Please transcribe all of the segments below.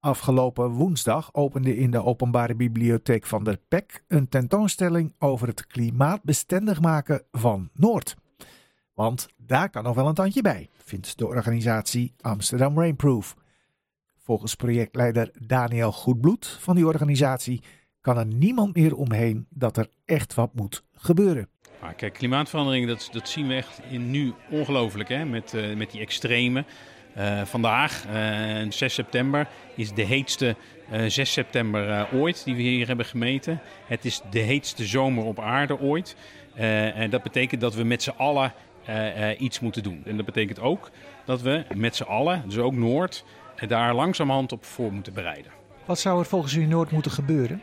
Afgelopen woensdag opende in de Openbare Bibliotheek van der Pek een tentoonstelling over het klimaatbestendig maken van Noord. Want daar kan nog wel een tandje bij, vindt de organisatie Amsterdam Rainproof. Volgens projectleider Daniel Goedbloed van die organisatie kan er niemand meer omheen dat er echt wat moet gebeuren. Maar kijk, klimaatverandering, dat, zien we echt in nu ongelooflijk, hè? Met, uh, met die extreme. Uh, vandaag, uh, eh, 6 september, is de heetste 6 september ooit die we hier hebben gemeten. Het is de heetste zomer op aarde ooit. en dat betekent dat we met z'n allen iets moeten doen. En dat betekent ook dat we met z'n allen, dus ook Noord, daar langzamerhand op voor moeten bereiden. Wat zou er volgens u in Noord moeten gebeuren?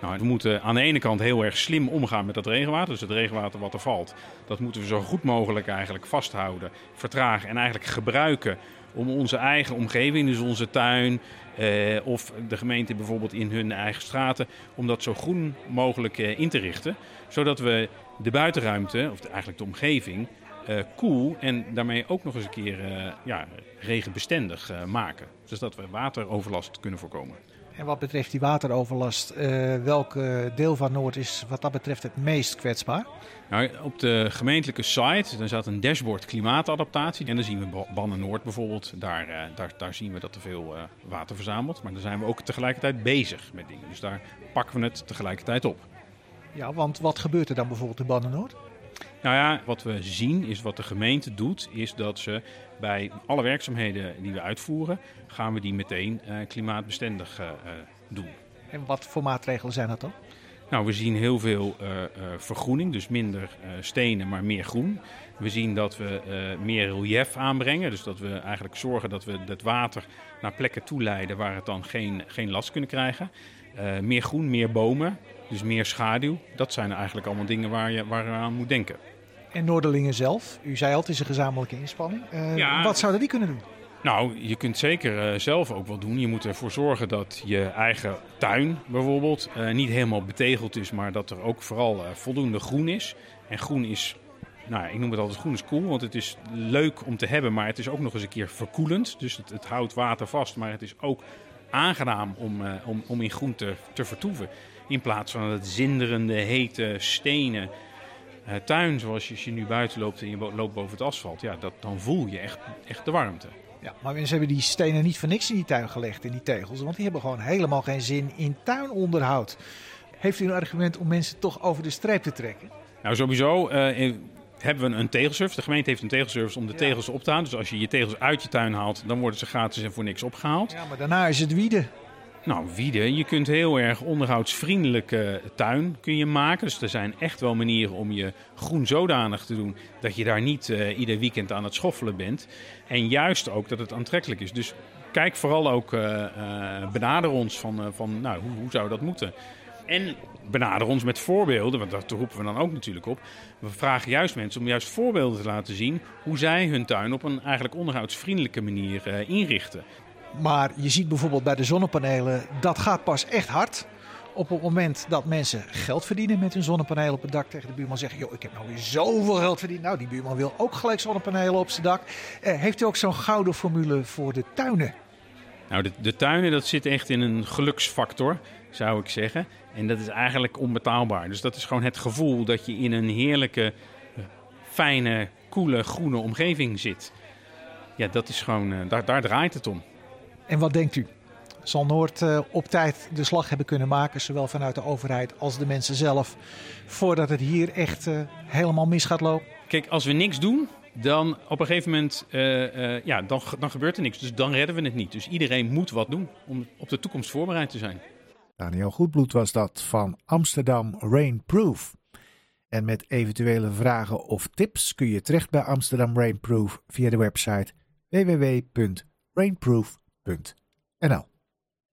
Nou, we moeten aan de ene kant heel erg slim omgaan met dat regenwater. Dus het regenwater wat er valt, dat moeten we zo goed mogelijk eigenlijk vasthouden, vertragen en eigenlijk gebruiken om onze eigen omgeving, dus onze tuin eh, of de gemeente bijvoorbeeld in hun eigen straten, om dat zo groen mogelijk eh, in te richten. Zodat we de buitenruimte, of eigenlijk de omgeving, uh, koel en daarmee ook nog eens een keer uh, ja, regenbestendig uh, maken. Dus dat we wateroverlast kunnen voorkomen. En wat betreft die wateroverlast, uh, welk deel van Noord is wat dat betreft het meest kwetsbaar? Nou, op de gemeentelijke site dan zat een dashboard klimaatadaptatie. En dan zien we Bannen Noord bijvoorbeeld. Daar, uh, daar, daar zien we dat er veel uh, water verzamelt. Maar dan zijn we ook tegelijkertijd bezig met dingen. Dus daar pakken we het tegelijkertijd op. Ja, want wat gebeurt er dan bijvoorbeeld in Bannen Noord? Nou ja, wat we zien is wat de gemeente doet, is dat ze bij alle werkzaamheden die we uitvoeren, gaan we die meteen uh, klimaatbestendig uh, doen. En wat voor maatregelen zijn dat dan? Nou, we zien heel veel uh, vergroening, dus minder stenen, maar meer groen. We zien dat we meer relief aanbrengen, dus dat we eigenlijk zorgen dat we het water naar plekken toeleiden waar het dan geen, geen last kunnen krijgen. meer groen, meer bomen, dus meer schaduw. Dat zijn eigenlijk allemaal dingen waar je, waar je aan moet denken. En Noorderlingen zelf, u zei al, het is een gezamenlijke inspanning. Uh, ja, wat zouden die kunnen doen? Nou, je kunt zeker uh, zelf ook wel doen. Je moet ervoor zorgen dat je eigen tuin bijvoorbeeld uh, niet helemaal betegeld is, maar dat er ook vooral voldoende groen is. En groen is, nou ik noem het altijd groen is cool, want het is leuk om te hebben, maar het is ook nog eens een keer verkoelend. Dus het, houdt water vast, maar het is ook aangenaam om, om, om in groen te, te vertoeven. In plaats van het zinderende, hete stenen tuin, zoals je, als je nu buiten loopt en je loopt boven het asfalt, ja, dat, dan voel je echt, echt de warmte. Ja, maar mensen hebben die stenen niet voor niks in die tuin gelegd, in die tegels. Want die hebben gewoon helemaal geen zin in tuinonderhoud. Heeft u een argument om mensen toch over de streep te trekken? Nou, sowieso uh, hebben we een tegelservice. De gemeente heeft een tegelservice om de tegels op te halen. Dus als je je tegels uit je tuin haalt, dan worden ze gratis en voor niks opgehaald. Ja, maar daarna is het wieden. Nou, wieden. Je kunt heel erg onderhoudsvriendelijke tuin kun je maken. Dus er zijn echt wel manieren om je groen zodanig te doen dat je daar niet uh, ieder weekend aan het schoffelen bent. En juist ook dat het aantrekkelijk is. Dus kijk vooral ook, uh, uh, benader ons van, van nou, hoe, hoe zou dat moeten? En benader ons met voorbeelden, want dat roepen we dan ook natuurlijk op. We vragen juist mensen om juist voorbeelden te laten zien hoe zij hun tuin op een eigenlijk onderhoudsvriendelijke manier inrichten. Maar je ziet bijvoorbeeld bij de zonnepanelen, dat gaat pas echt hard. Op het moment dat mensen geld verdienen met hun zonnepanelen op het dak, tegen de buurman zeggen: Joh, ik heb nou weer zoveel geld verdiend. Nou, die buurman wil ook gelijk zonnepanelen op zijn dak. Eh, heeft u ook zo'n gouden formule voor de tuinen? Nou, de, de tuinen, dat zit echt in een geluksfactor, zou ik zeggen. En dat is eigenlijk onbetaalbaar. Dus dat is gewoon het gevoel dat je in een heerlijke, fijne, koele, groene omgeving zit. Ja, dat is gewoon, uh, daar, daar draait het om. En wat denkt u? Zal Noord uh, op tijd de slag hebben kunnen maken, zowel vanuit de overheid als de mensen zelf, voordat het hier echt uh, helemaal mis gaat lopen? Kijk, als we niks doen, dan op een gegeven moment uh, ja, dan, dan gebeurt er niks. Dus dan redden we het niet. Dus iedereen moet wat doen om op de toekomst voorbereid te zijn. Daniel Goedbloed was dat van Amsterdam Rainproof. En met eventuele vragen of tips kun je terecht bij Amsterdam Rainproof via de website www.rainproof.nl. Punt. NL.